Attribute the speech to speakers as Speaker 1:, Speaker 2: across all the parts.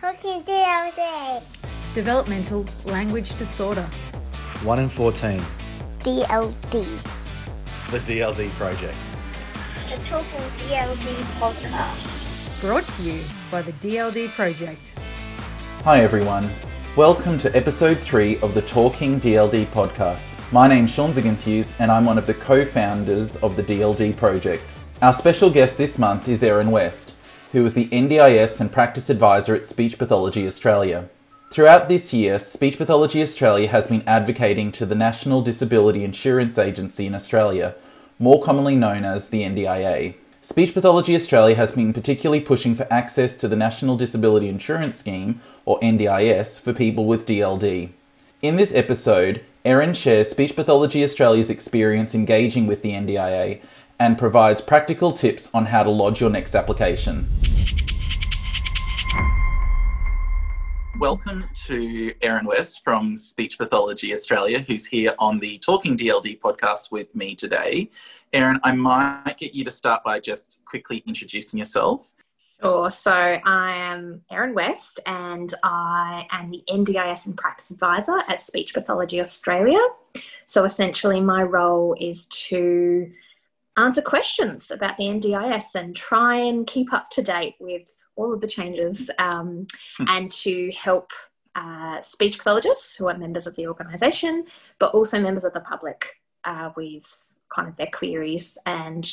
Speaker 1: Talking DLD.
Speaker 2: Developmental Language Disorder.
Speaker 3: 1 in 14.
Speaker 1: DLD.
Speaker 3: The DLD Project.
Speaker 1: The Talking DLD podcast.
Speaker 2: Brought to you by the DLD Project.
Speaker 4: Hi everyone. Welcome to episode 3 of the Talking DLD podcast. My name's Sean Ziegenfuse and I'm one of the co-founders of the DLD project. Our special guest this month is Erin West, who is the NDIS and practice advisor at Speech Pathology Australia. Throughout this year, Speech Pathology Australia has been advocating to the National Disability Insurance Agency in Australia, more commonly known as the NDIA. Speech Pathology Australia has been particularly pushing for access to the National Disability Insurance Scheme, or NDIS, for people with DLD. In this episode, Erin shares Speech Pathology Australia's experience engaging with the NDIA and provides practical tips on how to lodge your next application. Welcome to Erin West from Speech Pathology Australia, who's here on the Talking DLD podcast with me today. Erin, I might get you to start by just quickly introducing yourself.
Speaker 5: Sure. So I am Erin West and I am the NDIS and Practice Advisor at Speech Pathology Australia. So essentially, my role is to answer questions about the NDIS and try and keep up to date with all of the changes um, and to help uh, speech pathologists who are members of the organisation, but also members of the public uh, with kind of their queries and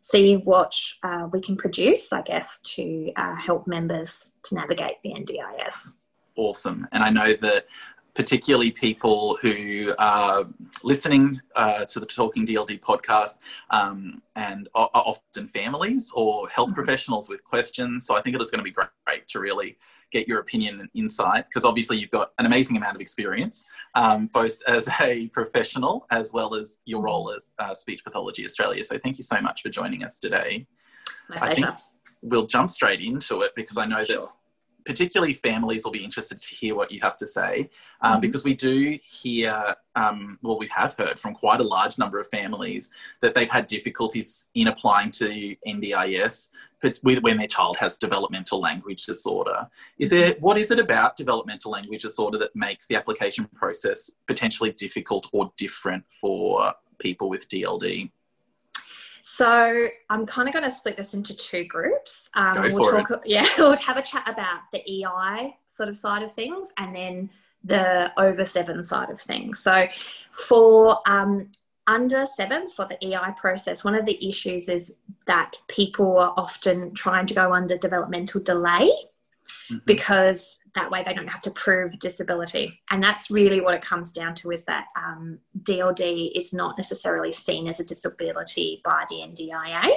Speaker 5: see what uh, we can produce, I guess, to uh, help members to navigate the NDIS.
Speaker 4: Awesome. And I know that particularly people who are listening uh, to the Talking DLD podcast um, and are, are, often families or health mm-hmm. professionals with questions. So I think it is going to be great, great to really get your opinion and insight because obviously you've got an amazing amount of experience, um, both as a professional as well as your role at uh, Speech Pathology Australia. So thank you so much for joining us today.
Speaker 5: My I pleasure. think
Speaker 4: we'll jump straight into it because I know
Speaker 5: sure.
Speaker 4: that particularly families will be interested to hear what you have to say um, mm-hmm. because we do hear, um, well, we have heard from quite a large number of families that they've had difficulties in applying to NDIS when their child has developmental language disorder. Is there what is it about developmental language disorder that makes the application process potentially difficult or different for people with DLD?
Speaker 5: So I'm kind of going to split this into two groups.
Speaker 4: Um, Go
Speaker 5: we'll
Speaker 4: for
Speaker 5: talk, it. Yeah, we'll have a chat about the EI sort of side of things, and then the over seven side of things. So for um, under sevens for the EI process, one of the issues is that people are often trying to go under developmental delay mm-hmm. because that way they don't have to prove disability. And that's really what it comes down to is that um, DLD is not necessarily seen as a disability by the NDIA.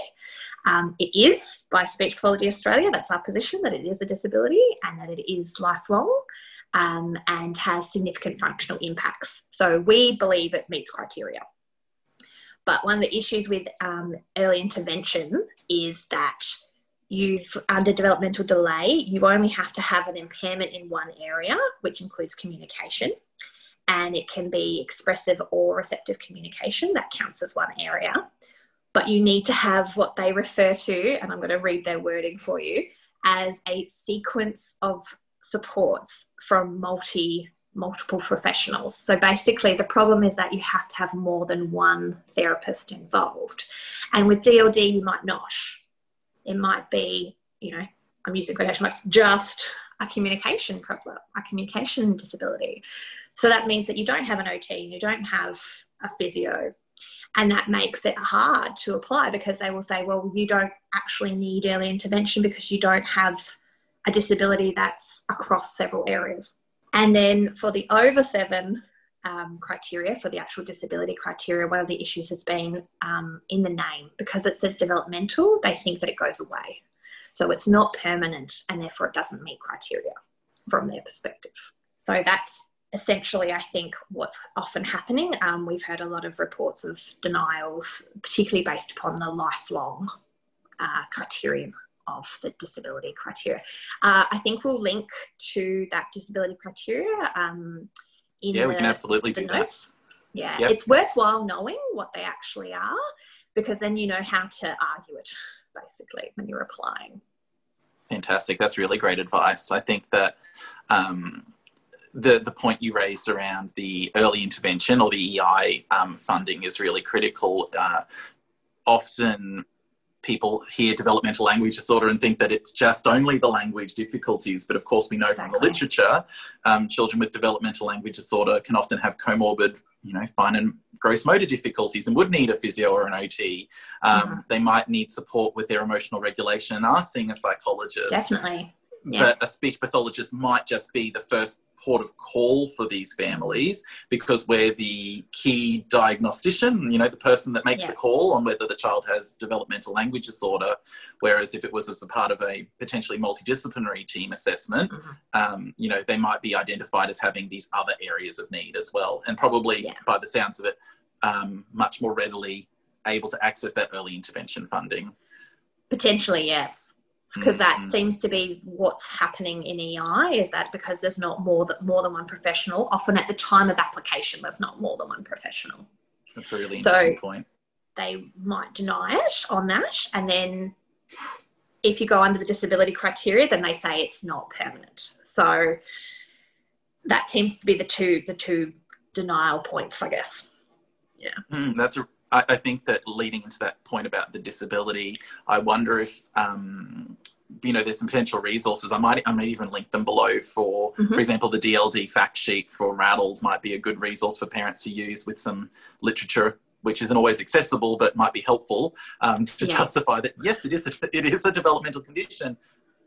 Speaker 5: Um, it is by Speech Quality Australia, that's our position, that it is a disability and that it is lifelong. Um, and has significant functional impacts. So we believe it meets criteria. But one of the issues with um, early intervention is that you've under developmental delay, you only have to have an impairment in one area, which includes communication. And it can be expressive or receptive communication, that counts as one area. But you need to have what they refer to, and I'm going to read their wording for you, as a sequence of supports from multi multiple professionals. So basically, the problem is that you have to have more than one therapist involved. And with DLD, you might not. It might be, you know, I'm using quotation marks, just a communication problem, a communication disability. So that means that you don't have an OT, you don't have a physio. And that makes it hard to apply because they will say, well, you don't actually need early intervention because you don't have a disability that's across several areas. And then for the over seven um, criteria, for the actual disability criteria, one of the issues has been um, in the name because it says developmental, they think that it goes away. So it's not permanent and therefore it doesn't meet criteria from their perspective. So that's essentially, I think, what's often happening. Um, we've heard a lot of reports of denials, particularly based upon the lifelong uh, criterion of the disability criteria. Uh, I think we'll link to that disability criteria um,
Speaker 4: yeah, we can absolutely do
Speaker 5: notes.
Speaker 4: That.
Speaker 5: Yeah,
Speaker 4: yep.
Speaker 5: it's worthwhile knowing what they actually are because then you know how to argue it basically when you're applying.
Speaker 4: Fantastic. That's really great advice. I think that um, the the point you raised around the early intervention or the EI um, funding is really critical. Uh, often people hear developmental language disorder and think that it's just only the language difficulties. But of course, we know exactly. from the literature, um, children with developmental language disorder can often have comorbid, you know, fine and gross motor difficulties and would need a physio or an OT. Um, mm-hmm. They might need support with their emotional regulation and are seeing a psychologist.
Speaker 5: Definitely.
Speaker 4: Yeah. But a speech pathologist might just be the first port of call for these families because we're the key diagnostician, you know, the person that makes yeah. the call on whether the child has developmental language disorder. Whereas if it was as a part of a potentially multidisciplinary team assessment, mm-hmm. um, you know, they might be identified as having these other areas of need as well. And probably yeah. by the sounds of it, um, much more readily able to access that early intervention funding.
Speaker 5: Potentially, yes because that mm-hmm. seems to be what's happening in EI is that because there's not more than more than one professional, often at the time of application, there's not more than one professional.
Speaker 4: That's a really interesting so point.
Speaker 5: They might deny it on that, and then if you go under the disability criteria, then they say it's not permanent. So that seems to be the two the two denial points, I guess. Yeah,
Speaker 4: mm, that's a I, I, think that leading into that point about the disability, I wonder if um, you know there's some potential resources. I might I might even link them below for, mm-hmm. for example, the DLD fact sheet for RADLD might be a good resource for parents to use with some literature which isn't always accessible but might be helpful um, to justify that yes it is a, it is a developmental condition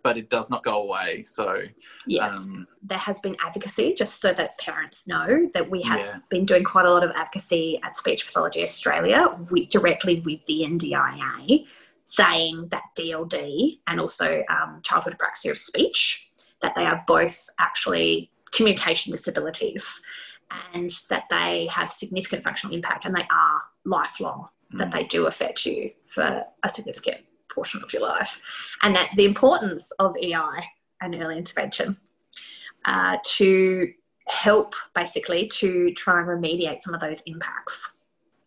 Speaker 4: but it does not go away. So,
Speaker 5: yes, um, there has been advocacy, just so that parents know that we have yeah. been doing quite a lot of advocacy at Speech Pathology Australia directly with the NDIA, saying that DLD and also um, childhood apraxia of speech, that they are both actually communication disabilities and that they have significant functional impact and they are lifelong, mm. that they do affect you for a significant portion of your life, and that the importance of EI and early intervention uh, to help basically to try and remediate some of those impacts.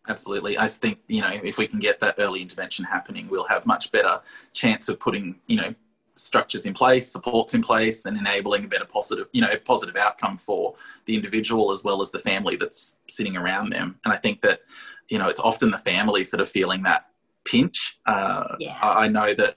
Speaker 4: Absolutely. I think, you know, if we can get that early intervention happening, we'll have much better chance of putting, you know, structures in place, supports in place, and enabling a better positive, you know, positive outcome for the individual as well as the family that's sitting around them. And I think that, you know, it's often the families that are feeling that pinch. Uh, yeah. I know that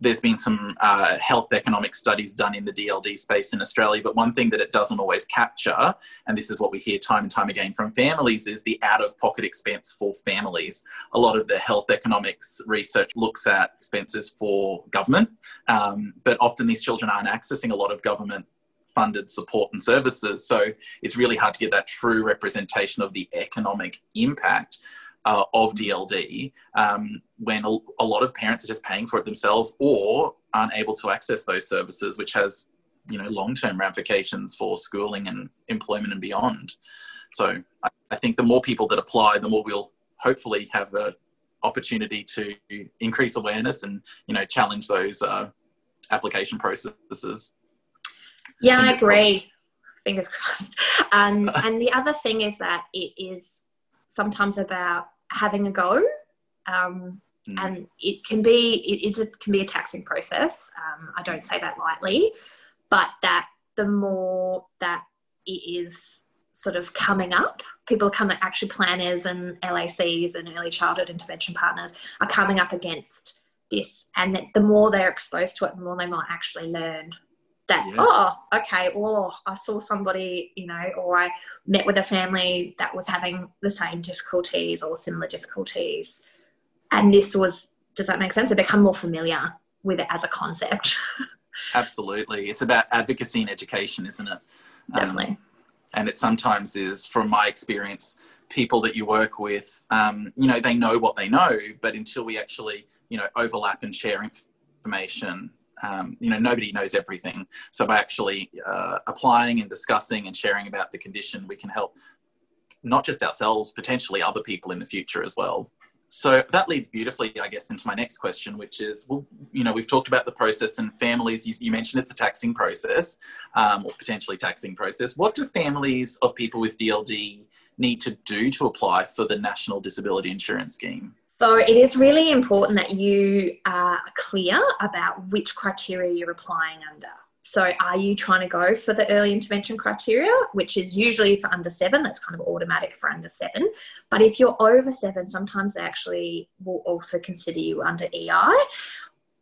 Speaker 4: there's been some uh, health economic studies done in the DLD space in Australia, but one thing that it doesn't always capture, and this is what we hear time and time again from families, is the out of pocket expense for families. A lot of the health economics research looks at expenses for government, um, but often these children aren't accessing a lot of government funded support and services. So it's really hard to get that true representation of the economic impact uh, of DLD um, when a, a, lot of parents are just paying for it themselves or aren't able to access those services, which has you know long-term ramifications for schooling and employment and beyond. So I, I think the more people that apply, the more we'll hopefully have a opportunity to increase awareness and you know challenge those uh, application processes.
Speaker 5: Yeah, Fingers I agree. Crossed. Fingers crossed. Um, and the other thing is that it is sometimes about having a go. Um, mm. And it can be it is a, can be a taxing process. Um, I don't say that lightly, but that the more that it is sort of coming up, people come actually planners and LACs and early childhood intervention partners are coming up against this, and that the more they're exposed to it, the more they might actually learn that yes. oh okay or i saw somebody you know or i met with a family that was having the same difficulties or similar difficulties. And this was does that make sense? They become more familiar with it as a concept.
Speaker 4: Absolutely. It's about advocacy and education isn't it?
Speaker 5: Definitely. um,
Speaker 4: and it sometimes is from my experience people that you work with um, you know they know what they know but until we actually you know overlap and share information um, you know nobody knows everything. So by actually uh, applying and discussing and sharing about the condition we can help not just ourselves potentially other people in the future as well. So that leads beautifully i guess into my next question which is well you know we've talked about the process and families. You, you mentioned it's a taxing process um, or potentially taxing process. What do families of people with dld need to do to apply for the national disability insurance scheme
Speaker 5: So it is really important that you uh, are clear about which criteria you're applying under. So are you trying to go for the early intervention criteria, which is usually for under seven, that's kind of automatic for under seven. But if you're over seven, sometimes they actually will also consider you under EI.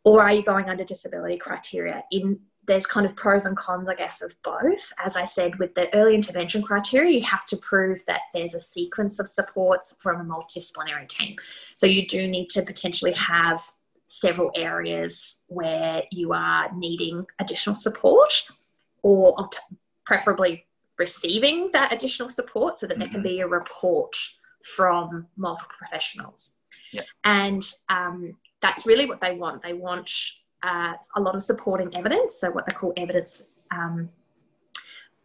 Speaker 5: Or are you going under disability criteria in there's kind of pros and cons, I guess, of both. As I said, with the early intervention criteria, you have to prove that there's a sequence of supports from a multidisciplinary team. So you do need to potentially have several areas where you are needing additional support or preferably receiving that additional support so that mm-hmm. there can mm-hmm. be a report from multiple professionals.
Speaker 4: Yeah.
Speaker 5: And um, that's really what they want. They want uh, a lot of supporting evidence, so what they call evidence. Um,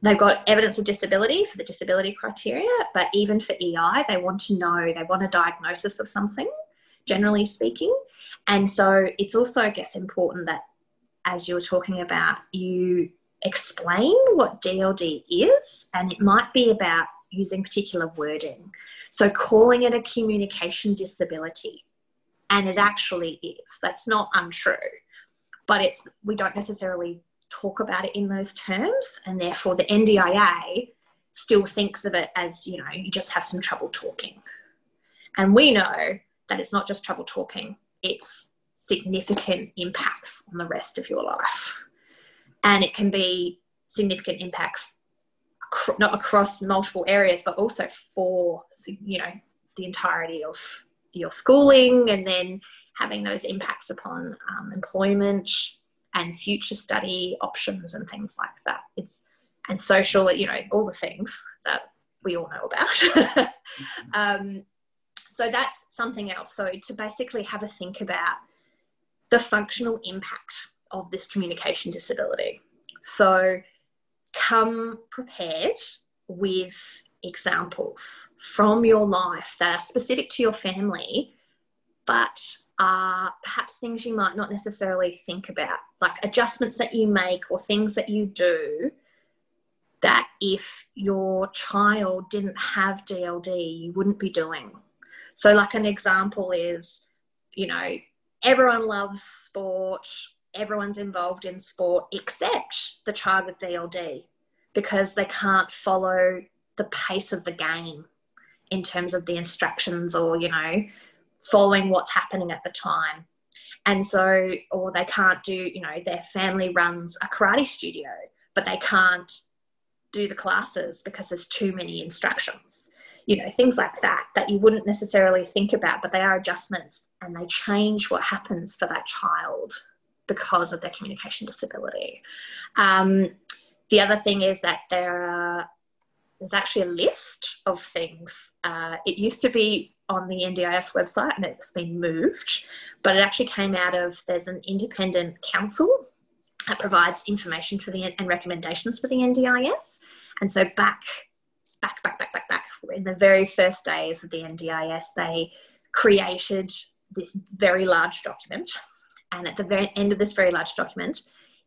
Speaker 5: they've got evidence of disability for the disability criteria, but even for EI, they want to know, they want a diagnosis of something, generally speaking. And so it's also, I guess, important that as you were talking about, you explain what DLD is, and it might be about using particular wording. So calling it a communication disability, and it actually is. That's not untrue but it's we don't necessarily talk about it in those terms, and therefore the NDIA still thinks of it as you know you just have some trouble talking, and we know that it's not just trouble talking; it's significant impacts on the rest of your life, and it can be significant impacts not across multiple areas, but also for you know the entirety of your schooling, and then having those impacts upon um, employment and future study options and things like that. It's and social, you know, all the things that we all know about. um, so that's something else. So to basically have a think about the functional impact of this communication disability. So come prepared with examples from your life that are specific to your family, but are perhaps things you might not necessarily think about, like adjustments that you make or things that you do that if your child didn't have DLD, you wouldn't be doing. So, like an example is, you know, everyone loves sport, everyone's involved in sport except the child with DLD because they can't follow the pace of the game in terms of the instructions or, you know, following what's happening at the time. And so, or they can't do, you know, their family runs a karate studio, but they can't do the classes because there's too many instructions. You know, things like that, that you wouldn't necessarily think about, but they are adjustments and they change what happens for that child because of their communication disability. Um, the other thing is that there are, there's actually a list of things. Uh, it used to be on the NDIS website and it's been moved, but it actually came out of there's an independent council that provides information for the and recommendations for the NDIS. And so back, back, back, back, back, back in the very first days of the NDIS, they created this very large document. And at the very end of this very large document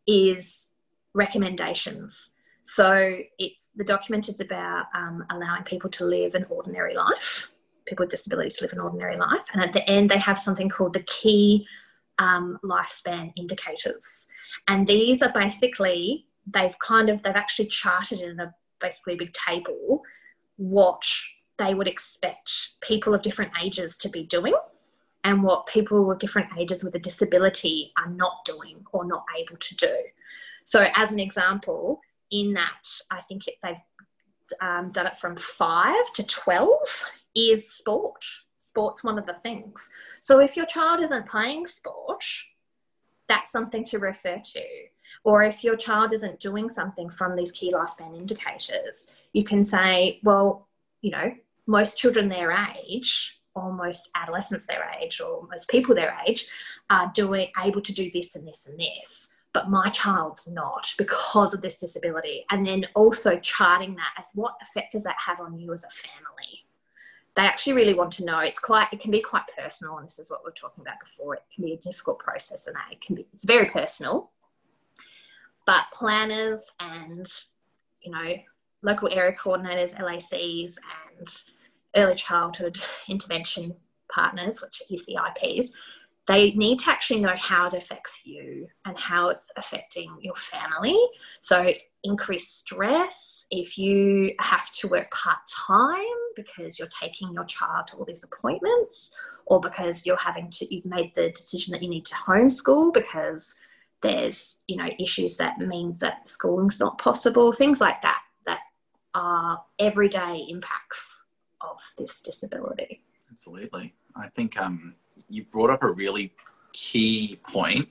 Speaker 5: is recommendations. So it's the document is about um, allowing people to live an ordinary life people with disabilities to live an ordinary life. And at the end, they have something called the key um, lifespan indicators. And these are basically, they've kind of, they've actually charted in a basically big table what they would expect people of different ages to be doing and what people of different ages with a disability are not doing or not able to do. So, as an example, in that, I think it, they've um, done it from five to 12 is sport. Sport's one of the things. So if your child isn't playing sport, that's something to refer to. Or if your child isn't doing something from these key lifespan indicators, you can say, well, you know, most children their age, or most adolescents their age, or most people their age, are doing able to do this and this and this but my child's not because of this disability. And then also charting that as what effect does that have on you as a family? They actually really want to know. It's quite, it can be quite personal, and this is what we are talking about before. It can be a difficult process, and it can be, it's very personal. But planners and, you know, local area coordinators, LACs, and early childhood intervention partners, which are ECIPs, they need to actually know how it affects you and how it's affecting your family. So, increased stress if you have to work part time because you're taking your child to all these appointments, or because you're having to, you've made the decision that you need to homeschool because there's, you know, issues that mean that schooling's not possible, things like that, that are everyday impacts of this disability.
Speaker 4: Absolutely. I think um, you brought up a really key point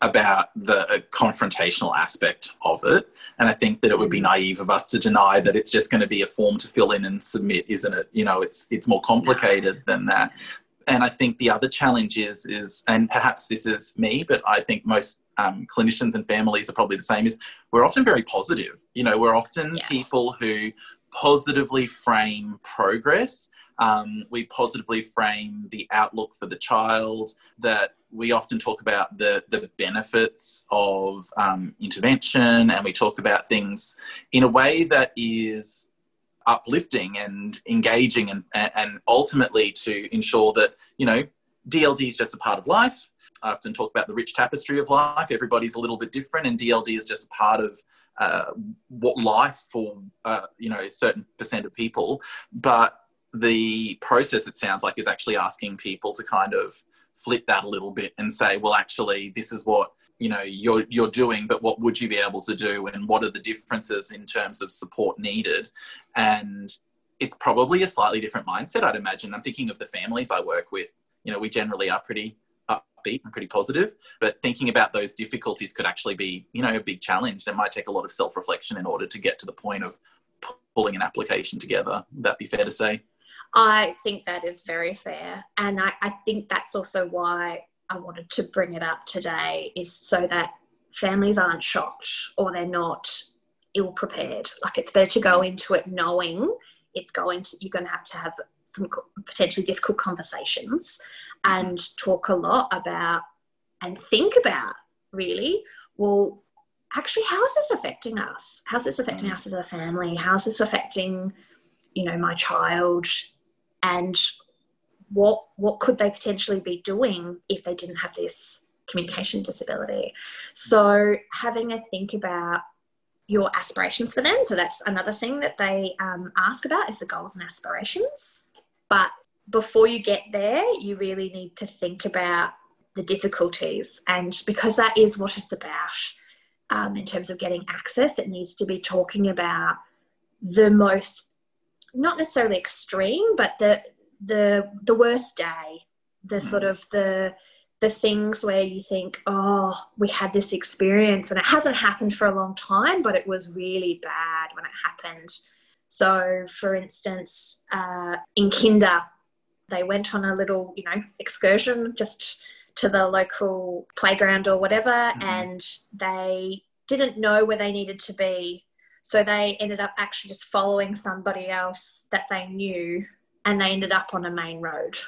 Speaker 4: about the confrontational aspect of it. And I think that it would be naive of us to deny that it's just going to be a form to fill in and submit, isn't it? You know, it's it's more complicated than that. And I think the other challenge is is, and perhaps this is me, but I think most um, clinicians and families are probably the same. Is we're often very positive. You know, we're often
Speaker 5: Yeah.
Speaker 4: people who positively frame progress um, we positively frame the outlook for the child, that we often talk about the, the benefits of um, intervention, and we talk about things in a way that is uplifting and engaging and, and ultimately to ensure that, you know, DLD is just a part of life. I often talk about the rich tapestry of life. Everybody's a little bit different, and DLD is just a part of uh, what life for uh, you know a certain percent of people. But the process, it sounds like, is actually asking people to kind of flip that a little bit and say, well, actually, this is what you know you're you're doing, but what would you be able to do, and what are the differences in terms of support needed, and it's probably a slightly different mindset, I'd imagine. I'm thinking of the families I work with. You know, we generally are pretty upbeat and pretty positive, but thinking about those difficulties could actually be, you know, a big challenge. It might take a lot of self-reflection in order to get to the point of pulling an application together. Would that be fair to say?
Speaker 5: I think that is very fair. And I, I think that's also why I wanted to bring it up today, is so that families aren't shocked or they're not ill prepared. Like it's better to go into it knowing it's going to, you're going to have to have some potentially difficult conversations and talk a lot about and think about really, well, actually, how is this affecting us? How's this affecting mm. us as a family? How's this affecting, you know, my child? And what what could they potentially be doing if they didn't have this communication disability? So having a think about your aspirations for them so that's another thing that they um, ask about is the goals and aspirations. But before you get there you really need to think about the difficulties and because that is what it's about um, in terms of getting access it needs to be talking about the most not necessarily extreme, but the the the worst day, the sort of the the things where you think, oh, we had this experience and it hasn't happened for a long time, but it was really bad when it happened. So, for instance, uh, in Kinder, they went on a little, you know, excursion just to the local playground or whatever,
Speaker 4: Mhm.
Speaker 5: and they didn't know where they needed to be so they ended up actually just following somebody else that they knew and they ended up on a main road.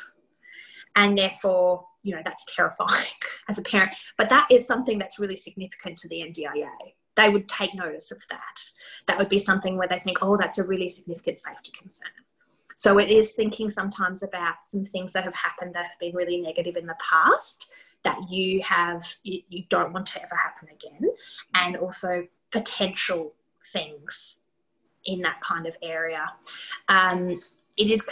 Speaker 5: And therefore, you know, that's terrifying as a parent. But that is something that's really significant to the NDIA. They would take notice of that. That would be something where they think, oh, that's a really significant safety concern. So it is thinking sometimes about some things that have happened that have been really negative in the past that you have you, you don't want to ever happen again and also potential things in that kind of area. Um, it is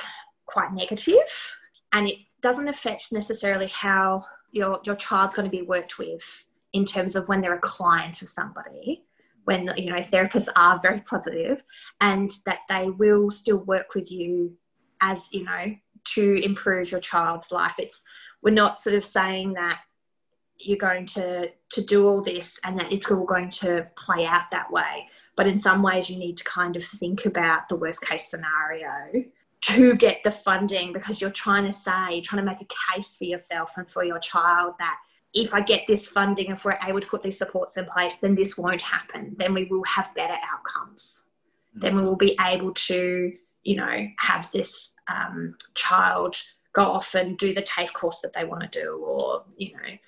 Speaker 5: quite negative and it doesn't affect necessarily how your, your child's going to be worked with in terms of when they're a client of somebody when you know therapists are very positive and that they will still work with you as you know to improve your child's life it's we're not sort of saying that you're going to to do all this and that it's all going to play out that way but in some ways you need to kind of think about the worst case scenario to get the funding because you're trying to say you're trying to make a case for yourself and for your child that if I get this funding, if we're able to put these supports in place, then this won't happen. Then we will have better outcomes. Then we will be able to, you know, have this um, child go off and do the TAFE course that they want to do, or you know,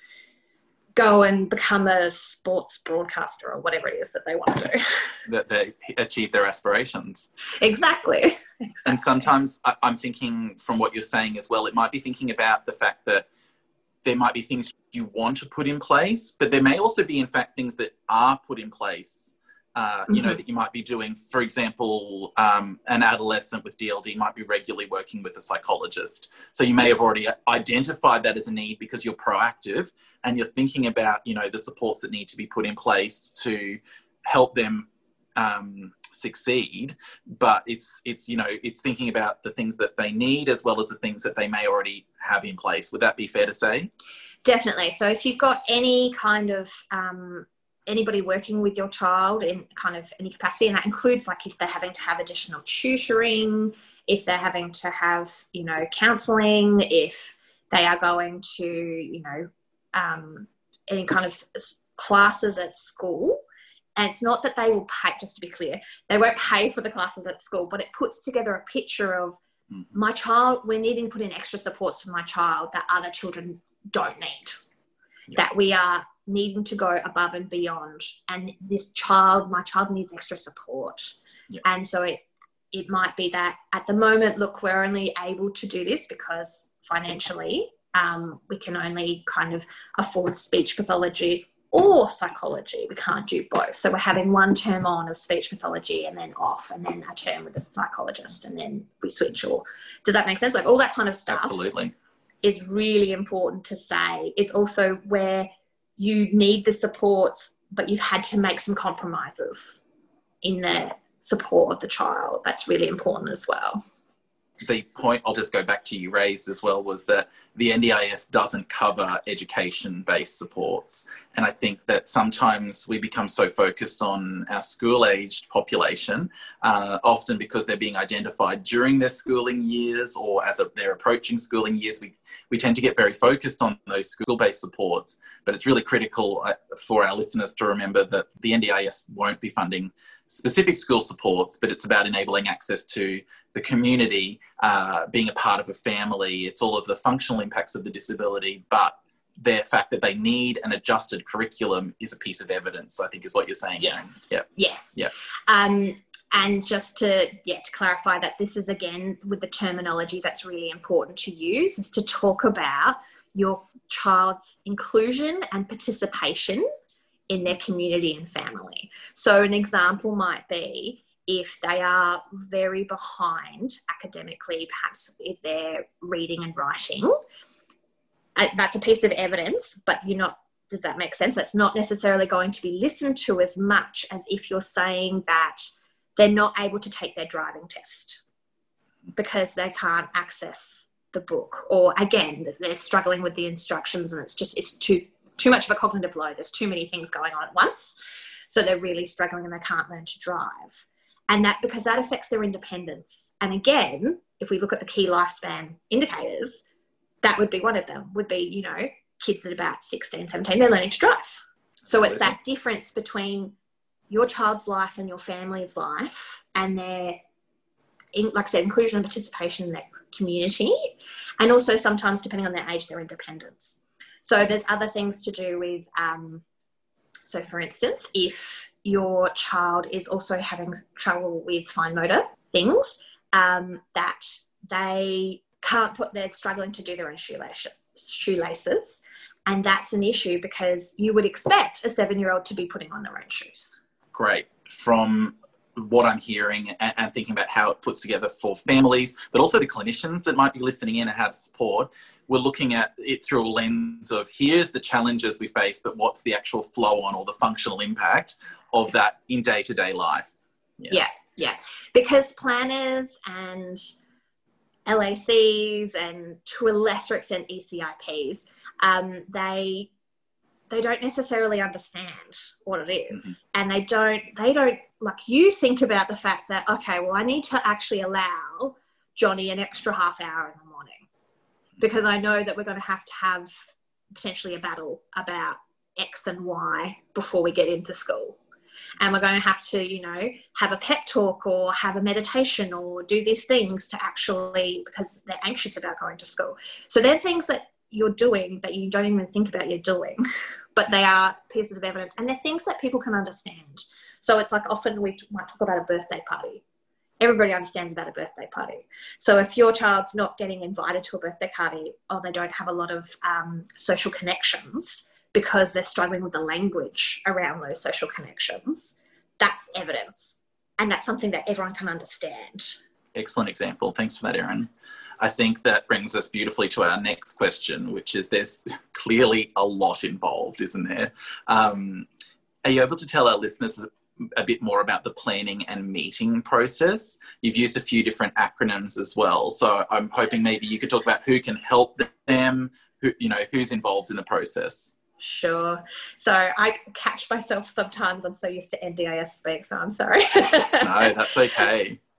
Speaker 5: go and become a sports broadcaster or whatever it is that they want to do.
Speaker 4: that they achieve their aspirations.
Speaker 5: exactly.
Speaker 4: And sometimes I'm thinking from what you're saying as well, it might be thinking about the fact that there might be things you want to put in place, but there may also be, in fact, things that are put in place. Uh, you know
Speaker 5: Mhm.
Speaker 4: that you might be doing. For example, um, an adolescent with DLD might be regularly working with a psychologist. So you may have already identified that as a need because you're proactive and you're thinking about you know the supports that need to be put in place to help them um, succeed. But it's it's you know it's thinking about the things that they need as well as the things that they may already have in place. Would that be fair to say?
Speaker 5: Definitely. So if you've got any kind of um, anybody working with your child in kind of any capacity, and that includes like if they're having to have additional tutoring, if they're having to have you know counselling, if they are going to you know um, any kind of classes at school. And it's not that they will pay, just to be clear, they won't pay for the classes at school, but it puts together a picture of
Speaker 4: Mhm.
Speaker 5: my child, we're needing to put in extra supports for my child that other children don't need.
Speaker 4: Yeah.
Speaker 5: That we are needing to go above and beyond. And this child, my child needs extra support.
Speaker 4: Yeah.
Speaker 5: And so it, it might be that at the moment, look, we're only able to do this because financially um, we can only kind of afford speech pathology or psychology. We can't do both. So we're having one term on of speech pathology and then off, and then a term with a psychologist, and then we switch. Or does that make sense? Like all that kind of stuff
Speaker 4: Absolutely.
Speaker 5: is really important to say. Is also where you need the supports, but you've had to make some compromises in the support of the child. That's really important as well.
Speaker 4: The point I'll just go back to you raised as well was that the NDIS doesn't cover education based supports. And I think that sometimes we become so focused on our school aged population, uh, often because they're being identified during their schooling years or as they're approaching schooling years. We, we tend to get very focused on those school based supports. But it's really critical uh, for our listeners to remember that the NDIS won't be funding specific school supports, but it's about enabling access to the community, uh, being a part of a family. It's all of the functional impacts of the disability, but the fact that they need an adjusted curriculum is a piece of evidence. I think is what you're saying.
Speaker 5: Yes.
Speaker 4: Yeah.
Speaker 5: Yes.
Speaker 4: Yeah.
Speaker 5: Um, and just to yeah to clarify that this is again with the terminology that's really important to use is to talk about your child's inclusion and participation in their community and family. So an example might be if they are very behind academically, perhaps with their reading and writing. uh, That's a piece of evidence, but you're not does that make sense? That's not necessarily going to be listened to as much as if you're saying that they're not able to take their driving test because they can't access the book, or again, they're struggling with the instructions and it's just it's too too much of a cognitive load. There's too many things going on at once, so they're really struggling and they can't learn to drive, and that because that affects their independence. And again, if we look at the key lifespan indicators, that would be one of them. Would be you know kids at about 16, 17, they're learning to drive. So it's that difference between your child's life and your family's life and their, in, like I said, inclusion and participation in their community. And also sometimes, depending on their age, their independence. So there's other things to do with, um, so for instance, if your child is also having trouble with fine motor things, um, that they can't put, they're struggling to do their own shoelaces. And that's an issue because you would expect a seven year old to be putting on their own shoes.
Speaker 4: Great. From what I'm hearing and, and thinking about how it puts together for families, but also the clinicians that might be listening in and have support, we're looking at it through a lens of here's the challenges we face, but what's the actual flow on or the functional impact of that in day to day life.
Speaker 5: Yeah, yeah. Because planners and LACs and to a lesser extent ECIPs, um, they they don't necessarily understand what it is. Mm-hmm. and they don't they don't like you think about the fact that okay, well, I need to actually allow Johnny an extra half hour in the morning because I know that we're going to have to have potentially a battle about X and Y before we get into school. And we're going to have to you know have a pep talk or have a meditation or do these things to actually because they're anxious about going to school. So they're things that you're doing that you don't even think about you're doing but they are pieces of evidence and they're things that people can understand. So it's like often we might talk about a birthday party. Everybody understands about a birthday party. So if your child's not getting invited to a birthday party or they don't have a lot of um, social connections because they're struggling with the language around those social connections, that's evidence. And that's something that everyone can understand.
Speaker 4: Excellent example. Thanks for that, Erin. I think that brings us beautifully to our next question, which is there's clearly a lot involved, isn't there? Um, are you able to tell our listeners a bit more about the planning and meeting process? You've used a few different acronyms as well, so I'm hoping maybe you could talk about who can help them, who you know who's involved in the process.
Speaker 5: Sure. So I catch myself sometimes. I'm so used to NDIS speak, so I'm sorry.
Speaker 4: no, that's okay.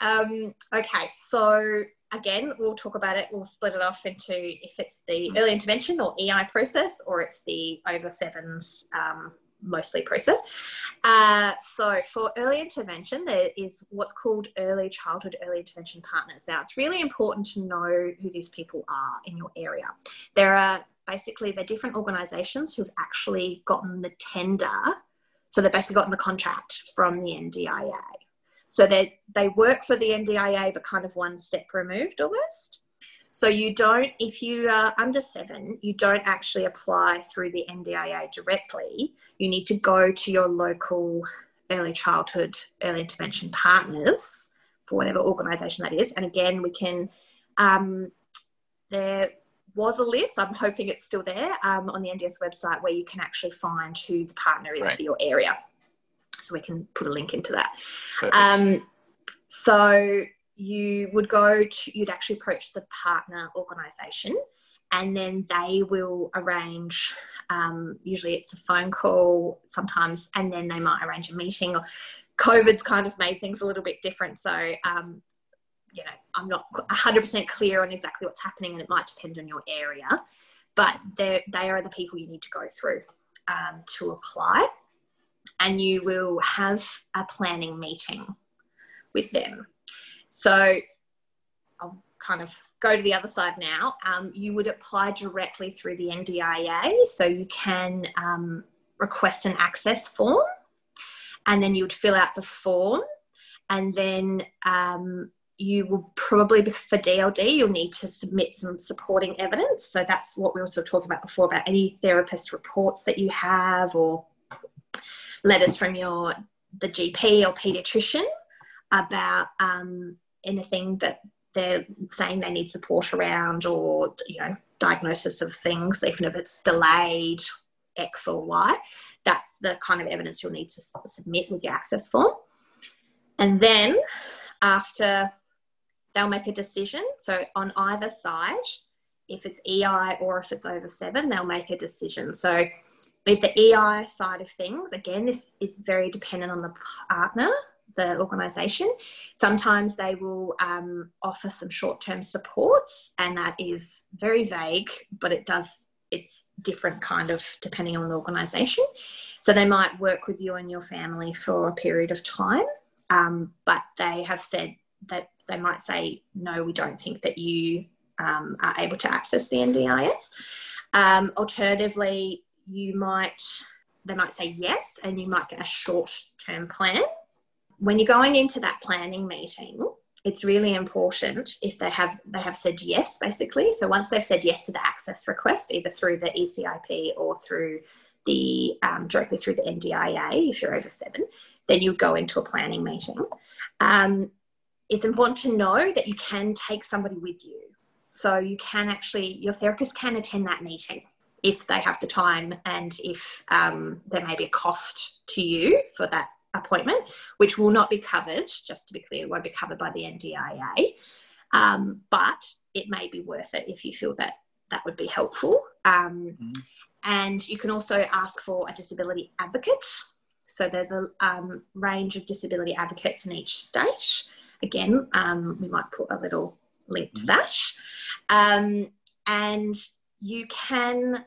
Speaker 5: Um, okay, so again, we'll talk about it. We'll split it off into if it's the early intervention or EI process, or it's the over sevens um, mostly process. Uh, so for early intervention, there is what's called early childhood early intervention partners. Now, it's really important to know who these people are in your area. There are basically they're different organisations who've actually gotten the tender, so they've basically gotten the contract from the NDIA. So they they work for the NDIA, but kind of one step removed almost. So you don't, if you are under seven, you don't actually apply through the NDIA directly. You need to go to your local early childhood early intervention partners for whatever organisation that is. And again, we can. Um, there was a list. I'm hoping it's still there um, on the NDIS website where you can actually find who the partner is right. for your area so we can put a link into that. Um, so you would go to, you'd actually approach the partner organisation and then they will arrange, um, usually it's a phone call sometimes, and then they might arrange a meeting. COVID's kind of made things a little bit different. So, um, you know, I'm not 100% clear on exactly what's happening and it might depend on your area, but they are the people you need to go through um, to apply and you will have a planning meeting with them. So I'll kind of go to the other side now. Um, you would apply directly through the NDIA, so you can um, request an access form, and then you would fill out the form, and then um, you will probably for DLD you'll need to submit some supporting evidence. So that's what we were sort of talking about before about any therapist reports that you have or letters from your the GP or pediatrician about um, anything that they're saying they need support around or you know diagnosis of things even if it's delayed x or y. That's the kind of evidence you'll need to submit with your access form. And then after they'll make a decision. So on either side if it's ei or if it's over seven they'll make a decision. So with the EI side of things, again, this is very dependent on the partner, the organisation. Sometimes they will um, offer some short term supports, and that is very vague, but it does, it's different kind of depending on the organisation. So they might work with you and your family for a period of time, um, but they have said that they might say, no, we don't think that you um, are able to access the NDIS. Um, alternatively, you might they might say yes and you might get a short term plan. When you're going into that planning meeting it's really important if they have they have said yes basically. So once they've said yes to the access request either through the ecip or through the um, directly through the ndia if you're over seven then you go into a planning meeting. Um, it's important to know that you can take somebody with you. So you can actually your therapist can attend that meeting if they have the time and if um, there may be a cost to you for that appointment, which will not be covered, just to be clear, won't be covered by the NDIA. Um, but it may be worth it if you feel that that would be helpful. Um, mm-hmm. And you can also ask for a disability advocate. So there's a um, range of disability advocates in each state. Again, um, we might put a little link to mm-hmm. that. Um, and you can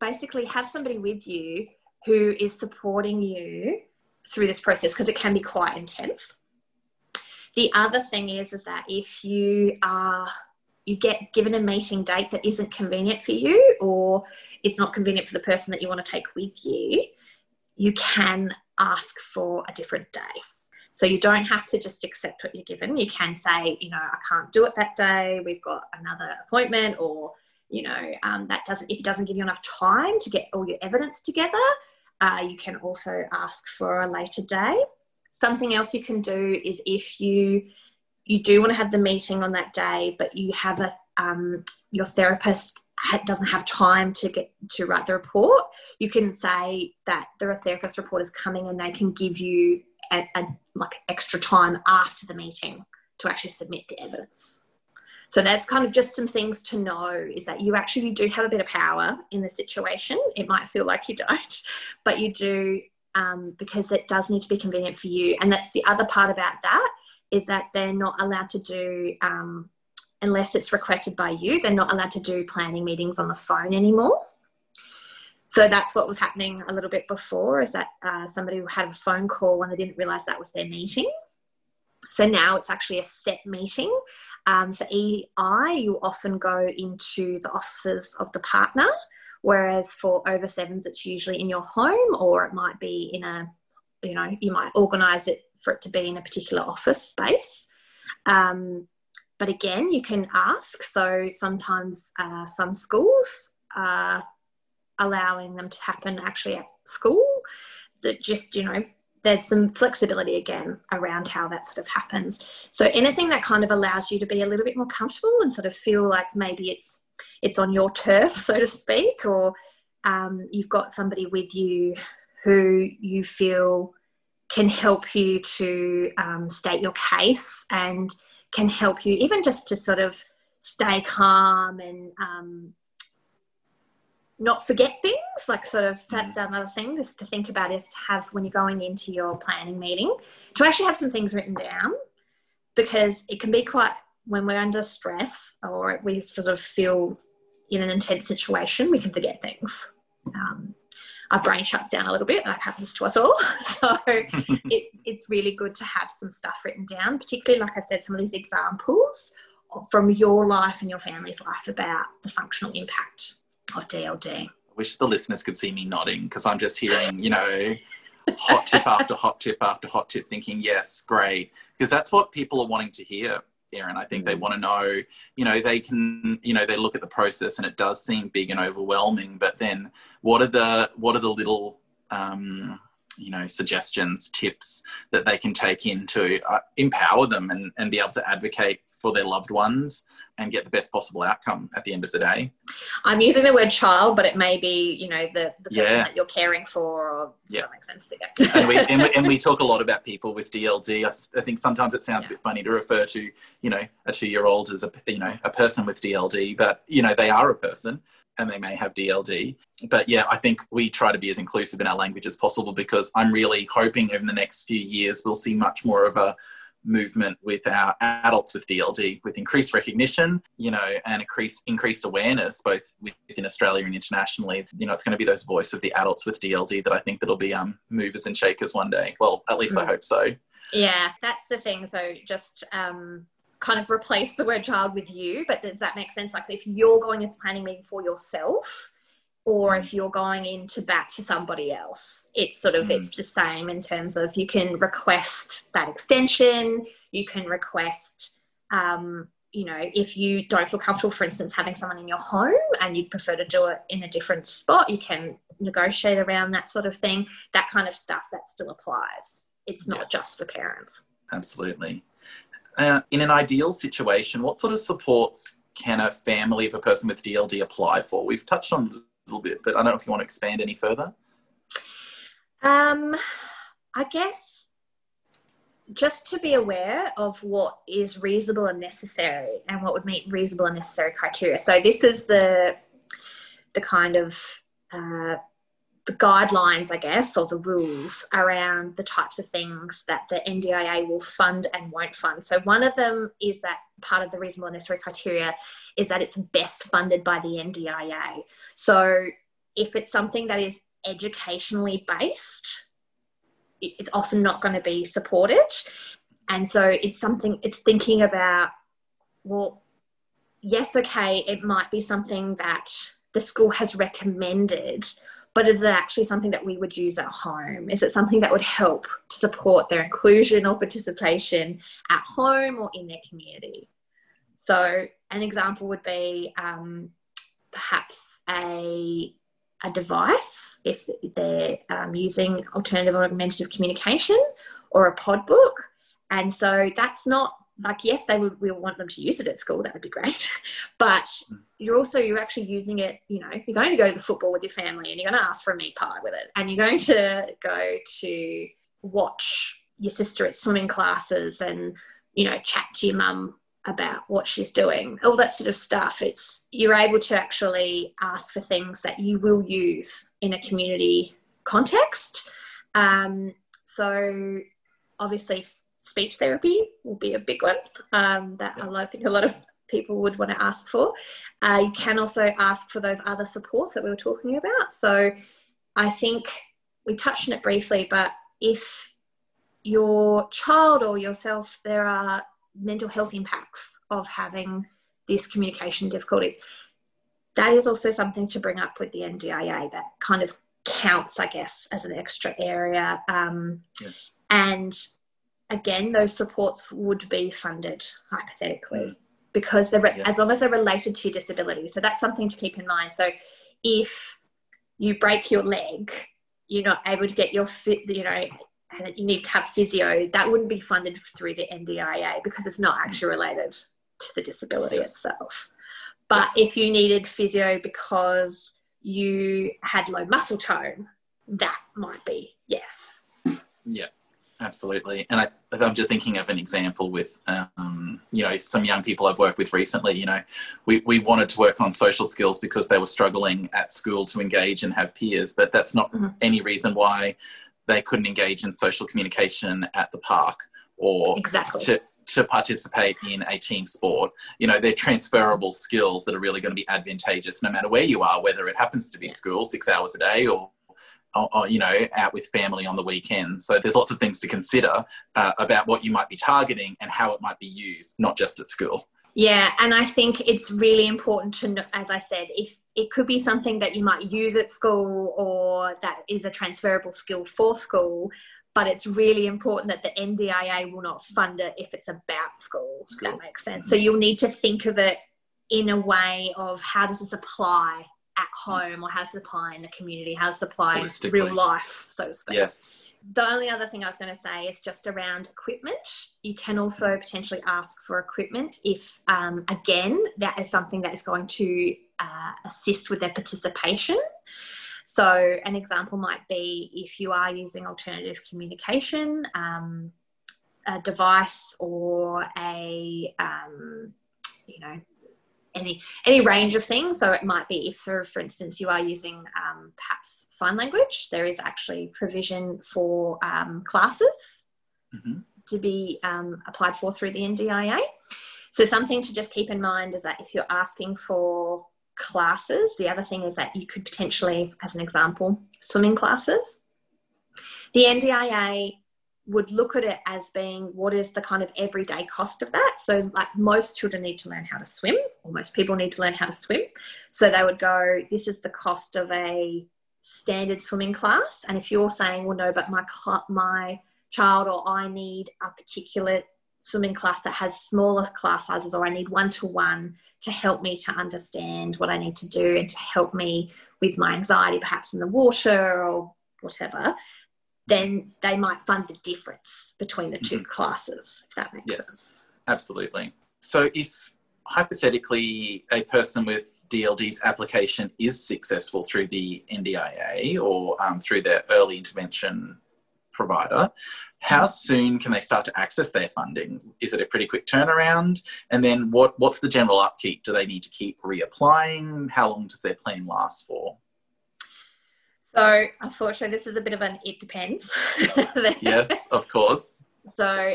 Speaker 5: basically have somebody with you who is supporting you through this process because it can be quite intense. The other thing is, is that if you are you get given a meeting date that isn't convenient for you or it's not convenient for the person that you want to take with you, you can ask for a different day. So you don't have to just accept what you're given. You can say, you know, I can't do it that day. We've got another appointment, or you know, um, that doesn't if it doesn't give you enough time to get all your evidence together. Uh, you can also ask for a later day. Something else you can do is if you you do want to have the meeting on that day, but you have a um, your therapist doesn't have time to get to write the report, you can say that the therapist report is coming and they can give you a, a, like extra time after the meeting to actually submit the evidence. So that's kind of just some things to know is that you actually do have a bit of power in the situation. It might feel like you don't, but you do um, because it does need to be convenient for you. And that's the other part about that is that they're not allowed to do um, unless it's requested by you. They're not allowed to do planning meetings on the phone anymore. So that's what was happening a little bit before is that uh, somebody had a phone call when they didn't realize that was their meeting. So now it's actually a set meeting. Um, for EI, you often go into the offices of the partner, whereas for over sevens, it's usually in your home or it might be in a, you know, you might organize it for it to be in a particular office space. Um, but again, you can ask. So sometimes uh, some schools, are allowing them to happen actually at school. That just, you know, there's some flexibility again around how that sort of happens. So anything that kind of allows you to be a little bit more comfortable and sort of feel like maybe it's it's on your turf, so to speak, or um, you've got somebody with you who you feel can help you to um, state your case and can help you even just to sort of stay calm and um, not forget things like sort of that's mm. another thing just to think about is to have when you're going into your planning meeting to actually have some things written down because it can be quite when we're under stress or we sort of feel in an intense situation we can forget things um, our brain shuts down a little bit that happens to us all so it, it's really good to have some stuff written down particularly like i said some of these examples from your life and your family's life about the functional impact of DLD. I
Speaker 4: wish the listeners could see me nodding because I'm just hearing, you know, hot tip after hot tip after hot tip, thinking, yes, great. Because that's what people are wanting to hear, Erin. I think they mm. want to know, you know, they can, you know, they look at the process and it does seem big and overwhelming, but then what are the, what are the little, um, you know, suggestions, tips that they can take in to uh, empower them and, and be able to advocate for their loved ones and get the best possible outcome at the end of the day.
Speaker 5: I'm using the word child, but it may be, you know, the, the person yeah. that you're caring for. Or, yeah, that makes sense.
Speaker 4: Yeah. and, we, and, we, and, we, talk a lot about people with DLD. I, I think sometimes it sounds yeah. a bit funny to refer to, you know, a two-year-old as a, you know, a person with DLD, but you know, they are a person and they may have DLD. But yeah, I think we try to be as inclusive in our language as possible because I'm really hoping over the next few years we'll see much more of a movement with our adults with DLD with increased recognition, you know, and increased increased awareness both within Australia and internationally. You know, it's going to be those voice of the adults with DLD that I think that'll be um, movers and shakers one day. Well, at least mm. I hope so.
Speaker 5: Yeah, that's the thing. So just um, kind of replace the word child with you, but does that make sense? Like if you're going to planning meeting for yourself, or if you're going in to bat for somebody else it's sort of mm. it's the same in terms of you can request that extension you can request um, you know if you don't feel comfortable for instance having someone in your home and you'd prefer to do it in a different spot you can negotiate around that sort of thing. That kind of stuff that still applies. It's not yeah. just for parents.
Speaker 4: Absolutely. Uh, in an ideal situation what sort of supports can a family of a person with dld apply for? We've touched on little bit, but I don't know if you want to expand any further.
Speaker 5: Um, I guess just to be aware of what is reasonable and necessary and what would meet reasonable and necessary criteria. So this is the the kind of uh, the guidelines, I guess, or the rules around the types of things that the NDIA will fund and won't fund. So one of them is that part of the reasonable and necessary criteria is that it's best funded by the NDIA. So if it's something that is educationally based, it's often not going to be supported. And so it's something, it's thinking about, well, yes, okay, it might be something that the school has recommended, but is it actually something that we would use at home? Is it something that would help to support their inclusion or participation at home or in their community? So, an example would be um, perhaps a a device if they're um, using alternative or augmentative communication or a PODD book. And so that's not like yes they would we want them to use it at school that would be great but you're also you're actually using it you know you're going to go to the football with your family and you're going to ask for a meat pie with it and you're going to go to watch your sister at swimming classes and you know chat to your mum about what she's doing all that sort of stuff it's you're able to actually ask for things that you will use in a community context um, so obviously speech therapy will be a big one um, that. I think a lot of people would want to ask for. Uh, you can also ask for those other supports that we were talking about. So I think we touched on it briefly, but if your child or yourself, there are mental health impacts of having these communication difficulties, that is also something to bring up with the NDIA that kind of counts, I guess, as an extra area. Um, yes. And again, those supports would be funded hypothetically mm. because they're yes. as long as they're related to your disability. So that's something to keep in mind. So if you break your leg, you're not able to get your fit, you know, and you need to have physio, that wouldn't be funded through the NDIA because it's not actually related to the disability yes. itself. But if you needed physio because you had low muscle tone, that might be yes.
Speaker 4: Yeah absolutely. And I, I'm just thinking of an example with, um, you know, some young people I've worked with recently. You know, we, we wanted to work on social skills because they were struggling at school to engage and have peers, but that's not mm-hmm. any reason why they couldn't engage in social communication at the park or
Speaker 5: exactly.
Speaker 4: to, to participate in a team sport. You know, they're transferable skills that are really going to be advantageous no matter where you are, whether it happens to be school six hours a day or you know, out with family on the weekend. So there's lots of things to consider uh, about what you might be targeting and how it might be used, not just at school.
Speaker 5: Yeah, and I think it's really important to know, as I said, if it could be something that you might use at school or that is a transferable skill for school, but it's really important that the NDIA will not fund it if it's about school. That makes sense. So you'll need to think of it in a way of how does this apply at home or how does it apply in the community, how does it apply in real life, so to speak.
Speaker 4: Yes.
Speaker 5: The only other thing I was going to say is just around equipment. You can also potentially ask for equipment if, um, again, that is something that is going to uh, assist with their participation. So, an example might be if you are using alternative communication, um, a device or a um, you know any any range of things. So it might be if, for for instance, you are using um, perhaps sign language. There is actually provision for um, classes mm-hmm. to be um, applied for through the NDIA. So something to just keep in mind is that if you're asking for classes, the other thing is that you could potentially, as an example, swimming classes. The NDIA would look at it as being what is the kind of everyday cost of that. So, like most children need to learn how to swim, or most people need to learn how to swim. So, they would go, This is the cost of a standard swimming class. And if you're saying, Well, no, but my, my child or I need a particular swimming class that has smaller class sizes, or I need one to one to help me to understand what I need to do and to help me with my anxiety, perhaps in the water or whatever then they might fund the difference between the 2 mm-hmm. classes, if that makes yes, sense.
Speaker 4: Absolutely. So if hypothetically a person with DLD's application is successful through the NDIA or um, through their early intervention provider, how soon can they start to access their funding? Is it a pretty quick turnaround? And then what, what's the general upkeep? Do they need to keep reapplying? How long does their plan last for?
Speaker 5: So, unfortunately, this is a bit of an it depends.
Speaker 4: yes, of course.
Speaker 5: So,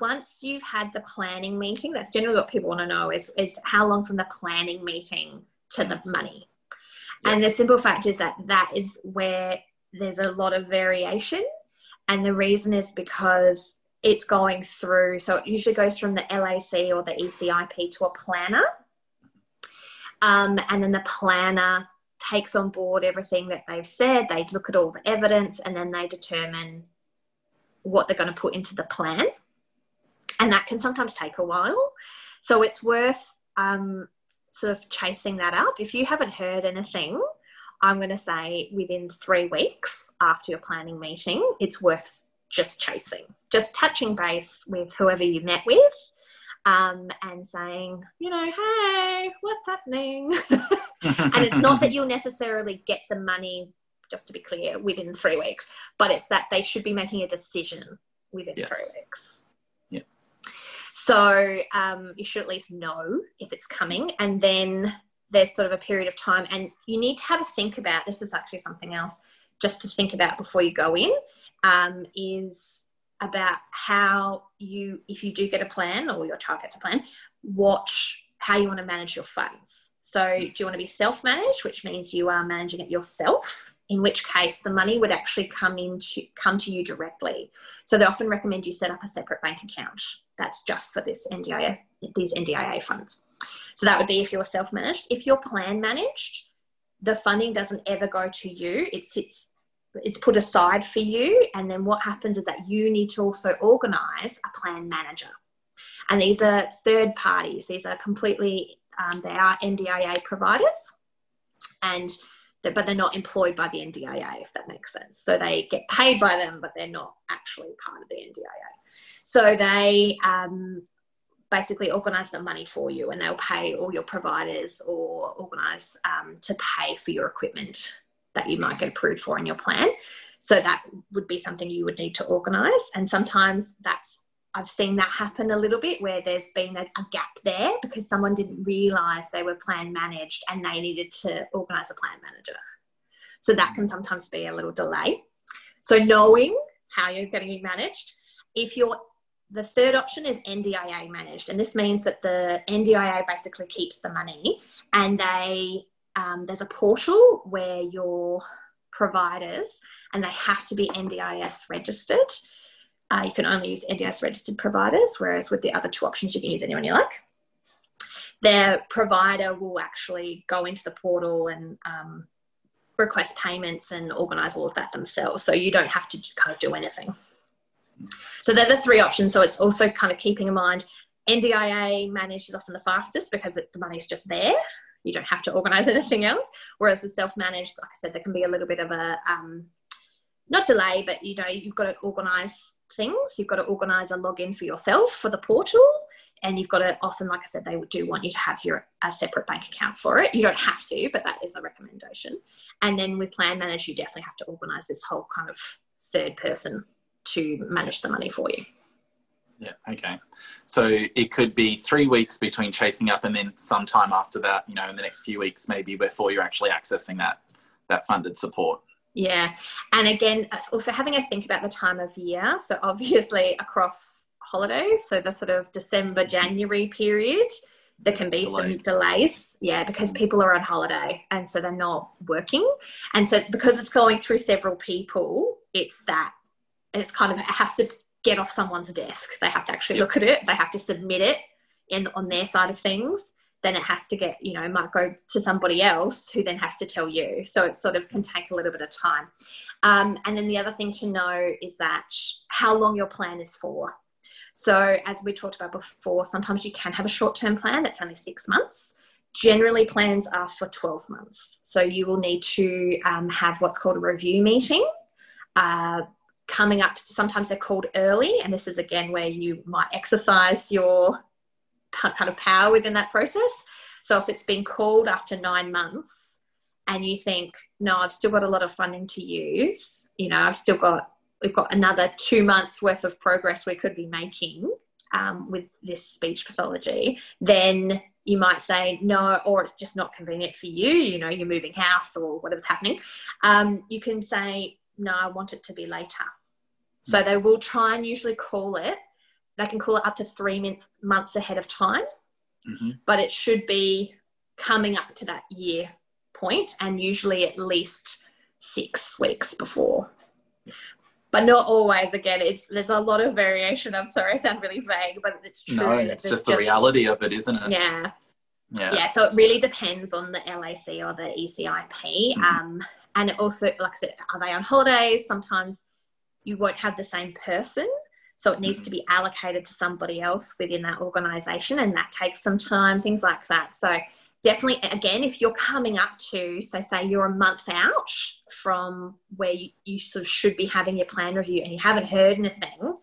Speaker 5: once you've had the planning meeting, that's generally what people want to know is, is how long from the planning meeting to the money. Yep. And the simple fact is that that is where there's a lot of variation. And the reason is because it's going through, so it usually goes from the LAC or the ECIP to a planner Um, and then the planner takes on board everything that they've said. They look at all the evidence and then they determine what they're going to put into the plan. And that can sometimes take a while. So it's worth um, sort of chasing that up. If you haven't heard anything, I'm going to say within three weeks after your planning meeting, it's worth just chasing, just touching base with whoever you met with um, and saying, you know, hey, what's happening? and it's not that you'll necessarily get the money, just to be clear, within three weeks, but it's that they should be making a decision within
Speaker 4: Yes.
Speaker 5: three weeks.
Speaker 4: Yeah.
Speaker 5: So um, you should at least know if it's coming, and then there's sort of a period of time, and you need to have a think about. This is actually something else just to think about before you go in. Um, is about how you, if you do get a plan or your child gets a plan, watch how you want to manage your funds. So, do you want to be self managed, which means you are managing it yourself? In which case, the money would actually come into come to you directly. So, they often recommend you set up a separate bank account that's just for this NDIA, these NDIA funds. So, that would be if you're self managed. If you're plan managed, the funding doesn't ever go to you. It sits it's put aside for you. And then what happens is that you need to also organize a plan manager. And these are third parties. These are completely um, they are ndia providers and but they're not employed by the ndia if that makes sense. So they get paid by them but they're not actually part of the ndia so they um, basically organize the money for you and they'll pay all your providers or organize um, to pay for your equipment that you might get approved for in your plan. So that would be something you would need to organise. And sometimes that's I've seen that happen a little bit where there's been a, a gap there because someone didn't realise they were plan managed and they needed to organise a plan manager. So that can sometimes be a little delay. So knowing how you're be managed, if you're the third option is NDIA managed, and this means that the NDIA basically keeps the money, and they um, there's a portal where your providers and they have to be NDIS registered. Uh, you can only use NDIS registered providers, whereas with the other two options, you can use anyone you like. Their provider will actually go into the portal and um, request payments and organize all of that themselves. So you don't have to kind of do anything. So they're the three options. So it's also kind of keeping in mind NDIA managed is often the fastest because it, the money's just there. You don't have to organize anything else. Whereas the self managed, like I said, there can be a little bit of a um, not delay, but you know, you've got to organize things. You've got to organize a login for yourself for the portal. And you've got to often, like I said, they do want you to have your a separate bank account for it. You don't have to, but that is a recommendation. And then with Plan Manage, you definitely have to organize this whole kind of third person to manage the money for you.
Speaker 4: Yeah, okay. So it could be three weeks between chasing up and then sometime after that, you know, in the next few weeks maybe before you're actually accessing that that funded support.
Speaker 5: Yeah. And again, uh, also having a think about the time of year. So obviously across holidays, so the sort of December, January period, there can be some delays. Yeah, because mm. people are on holiday and so they're not working. And so because it's going through several people, it's that it's kind of it has to get off someone's desk. They have to actually look at it. They have to submit it in on their side of things. Then it has to get, you know, might go to somebody else who then has to tell you. So it sort of can take a little bit of time. Um, and then the other thing to know is that how long your plan is for. So as we talked about before, sometimes you can have a short-term plan that's only six months. Generally, plans are for 12 months. So you will need to um, have what's called a review meeting. Uh, coming up, sometimes they're called early, and this is again where you might exercise your kind of power within that process. So if it's been called after nine months and you think, no, I've still got a lot of funding to use, you know, I've still got, we've got another two months worth of progress we could be making um, with this speech pathology, then you might say no, or it's just not convenient for you, you know, you're moving house or whatever's happening. Um, you can say, no, I want it to be later. So they will try and usually call it, they can call it up to three months, months ahead of time.
Speaker 4: Hmm
Speaker 5: but it should be coming up to that year point and usually at least six weeks before. But not always again it's there's a lot of variation. I'm sorry i sound really vague but it's true
Speaker 4: No, it's just the reality of it, isn't it?
Speaker 5: yeah.
Speaker 4: Yeah.
Speaker 5: yeah so it really depends on the lac or the ecip
Speaker 4: Mhm.
Speaker 5: um, and it also like i said are they on holidays? Sometimes you won't have the same person. So it needs to be allocated to somebody else within that organization and that takes some time things like that. So definitely again if you're coming up to so say you're a month out from where you, you sort of should be having your plan review and you haven't heard anything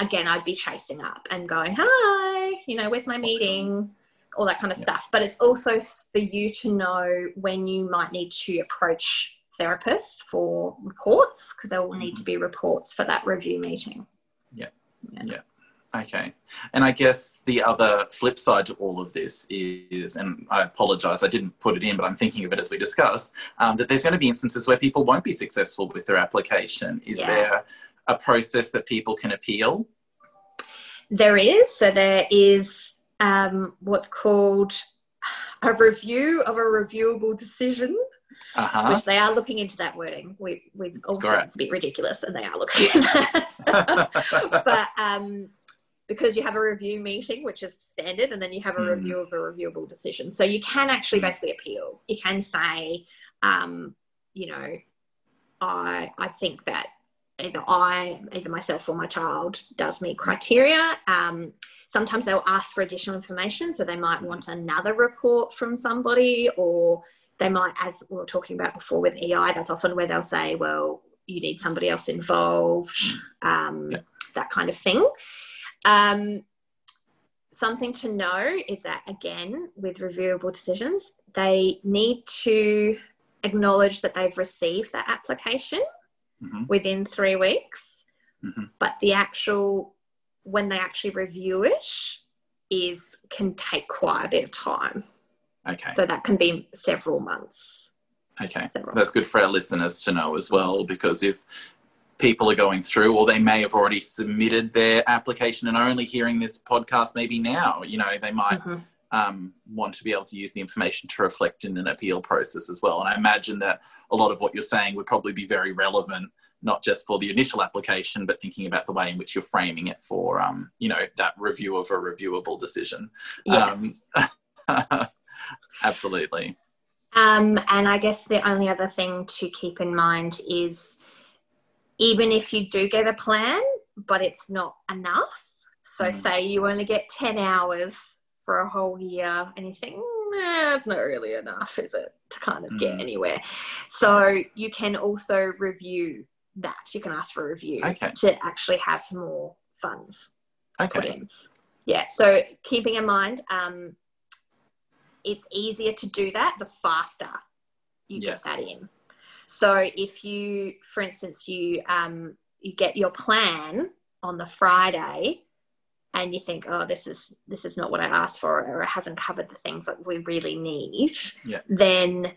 Speaker 5: again i'd be chasing up and going hi you know where's my meeting? All that kind of
Speaker 4: Yeah.
Speaker 5: stuff. But it's also for you to know when you might need to approach therapists for reports because there will need to be reports for that review meeting Yeah. yeah. yeah.
Speaker 4: Okay. And I guess the other flip side to all of this is, and I apologize, I didn't put it in, but I'm thinking of it as we discuss, um, that there's going to be instances where people won't be successful with their application. Is
Speaker 5: Yeah.
Speaker 4: there a process that people can appeal?
Speaker 5: There is. So there is um, what's called a review of a reviewable decision,
Speaker 4: Uh huh.
Speaker 5: which they are looking into that wording. We, we also,
Speaker 4: Correct.
Speaker 5: it's a bit ridiculous and they are looking at that. but um, because you have a review meeting, which is standard, and then you have a
Speaker 4: Mm.
Speaker 5: review of a reviewable decision. So you can actually basically appeal. You can say, um, you know, I, I think that either I, either myself or my child does meet criteria. Um, sometimes they'll ask for additional information. So they might want another report from somebody, or they might, as we were talking about before with EI, that's often where they'll say, well, you need somebody else involved, um,
Speaker 4: Yeah.
Speaker 5: that kind of thing. Um, something to know is that, again, with reviewable decisions, they need to acknowledge that they've received that application
Speaker 4: Mhm.
Speaker 5: within three weeks,
Speaker 4: Mhm.
Speaker 5: but the actual when they actually review it is can take quite a bit of time.
Speaker 4: Okay.
Speaker 5: So that can be several months.
Speaker 4: Okay.
Speaker 5: Several.
Speaker 4: That's good for our listeners to know as well, because if people are going through, or they may have already submitted their application and are only hearing this podcast maybe now, you know, they might
Speaker 5: Mhm.
Speaker 4: um, want to be able to use the information to reflect in an appeal process as well. And I imagine that a lot of what you're saying would probably be very relevant, not just for the initial application, but thinking about the way in which you're framing it for, um, you know, that review of a reviewable decision.
Speaker 5: Yes.
Speaker 4: Um, absolutely.
Speaker 5: Um, and I guess the only other thing to keep in mind is even if you do get a plan, but it's not enough. So,
Speaker 4: Mm.
Speaker 5: say you only get 10 hours for a whole year, and you think, nah, it's not really enough, is it, to kind of get
Speaker 4: Mm.
Speaker 5: anywhere? So, you can also review that. You can ask for a review
Speaker 4: Okay.
Speaker 5: to actually have more funds put
Speaker 4: Okay.
Speaker 5: in. Yeah, so keeping in mind, um, it's easier to do that the faster you
Speaker 4: Yes.
Speaker 5: get that in. So if you, for instance, you um, you get your plan on the Friday, and you think, oh, this is this is not what I asked for, or it hasn't covered the things that we really need,
Speaker 4: Yeah.
Speaker 5: then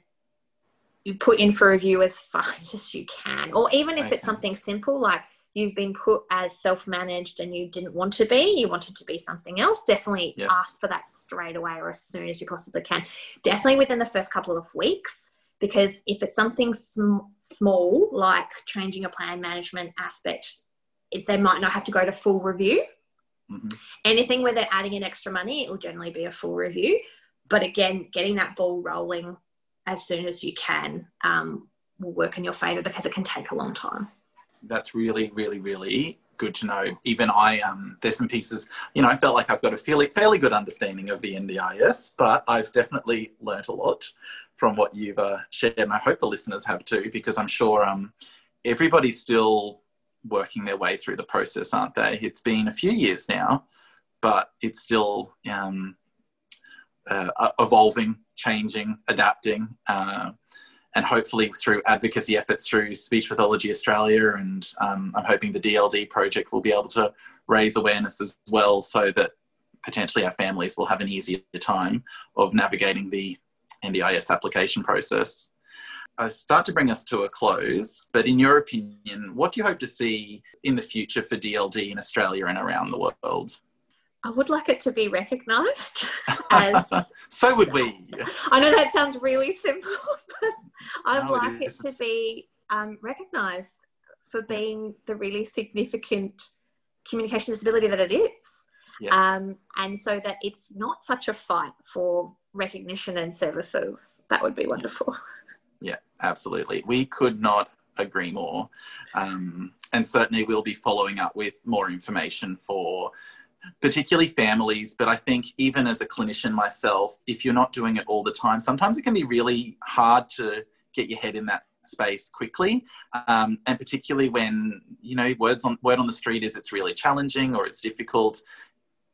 Speaker 5: you put in for review as fast as you can, or even if
Speaker 4: Okay.
Speaker 5: it's something simple like you've been put as self-managed and you didn't want to be you wanted to be something else definitely
Speaker 4: Yes.
Speaker 5: ask for that straight away or as soon as you possibly can definitely within the first couple of weeks because if it's something sm- small like changing a plan management aspect it, they might not have to go to full review
Speaker 4: Mhm.
Speaker 5: anything where they're adding in extra money it will generally be a full review but again getting that ball rolling as soon as you can um, will work in your favor because it can take a long time
Speaker 4: that's really, really, really good to know. Even I, um, there's some pieces, you know, I felt like I've got a fairly, fairly good understanding of the NDIS, but I've definitely learnt a lot from what you've uh, shared, and I hope the listeners have too, because I'm sure um, everybody's still working their way through the process, aren't they? It's been a few years now, but it's still um, uh, evolving, changing, adapting. Uh, and hopefully through advocacy efforts through Speech Pathology Australia, and um, I'm hoping the DLD project will be able to raise awareness as well, so that potentially our families will have an easier time of navigating the NDIS application process. I start to bring us to a close, but in your opinion, what do you hope to see in the future for DLD in Australia and around the world?
Speaker 5: I would like it to be recognised as.
Speaker 4: so would we.
Speaker 5: I know that sounds really simple, but I'd
Speaker 4: No,
Speaker 5: like it, to be um, recognised for being the really significant communication disability that it is.
Speaker 4: Yes.
Speaker 5: Um, and so that it's not such a fight for recognition and services, that would be wonderful.
Speaker 4: Yeah, absolutely. We could not agree more. Um, and certainly we'll be following up with more information for particularly families. But I think even as a clinician myself, if you're not doing it all the time, sometimes it can be really hard to get your head in that space quickly um, and particularly when you know words on word on the street is it's really challenging or it's difficult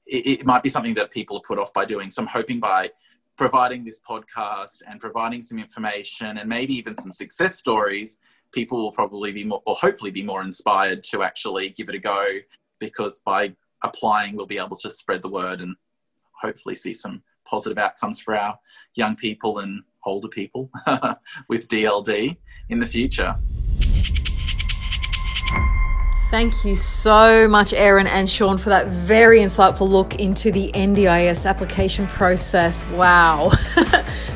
Speaker 4: it, it might be something that people are put off by doing so i'm hoping by providing this podcast and providing some information and maybe even some success stories people will probably be more or hopefully be more inspired to actually give it a go because by applying we'll be able to spread the word and hopefully see some positive outcomes for our young people and older people with DLD in the future.
Speaker 2: Thank you so much, Erin and Sean, for that very insightful look into the NDIS application process. Wow,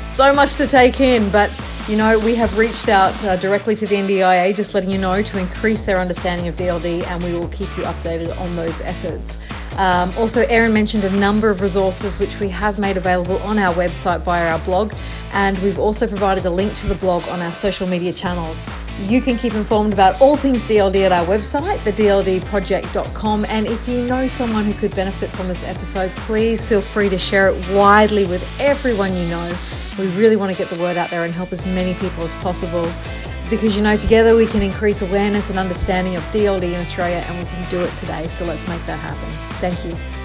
Speaker 2: so much to take in, but you know, we have reached out uh, directly to the NDIA, just letting you know to increase their understanding of DLD, and we will keep you updated on those efforts. Um, also, Erin mentioned a number of resources which we have made available on our website via our blog, and we've also provided a link to the blog on our social media channels. You can keep informed about all things DLD at our website, thedldproject.com, and if you know someone who could benefit from this episode, please feel free to share it widely with everyone you know. We really want to get the word out there and help as many people as possible because you know, together we can increase awareness and understanding of DLD in Australia and we can do it today. So let's make that happen. Thank you.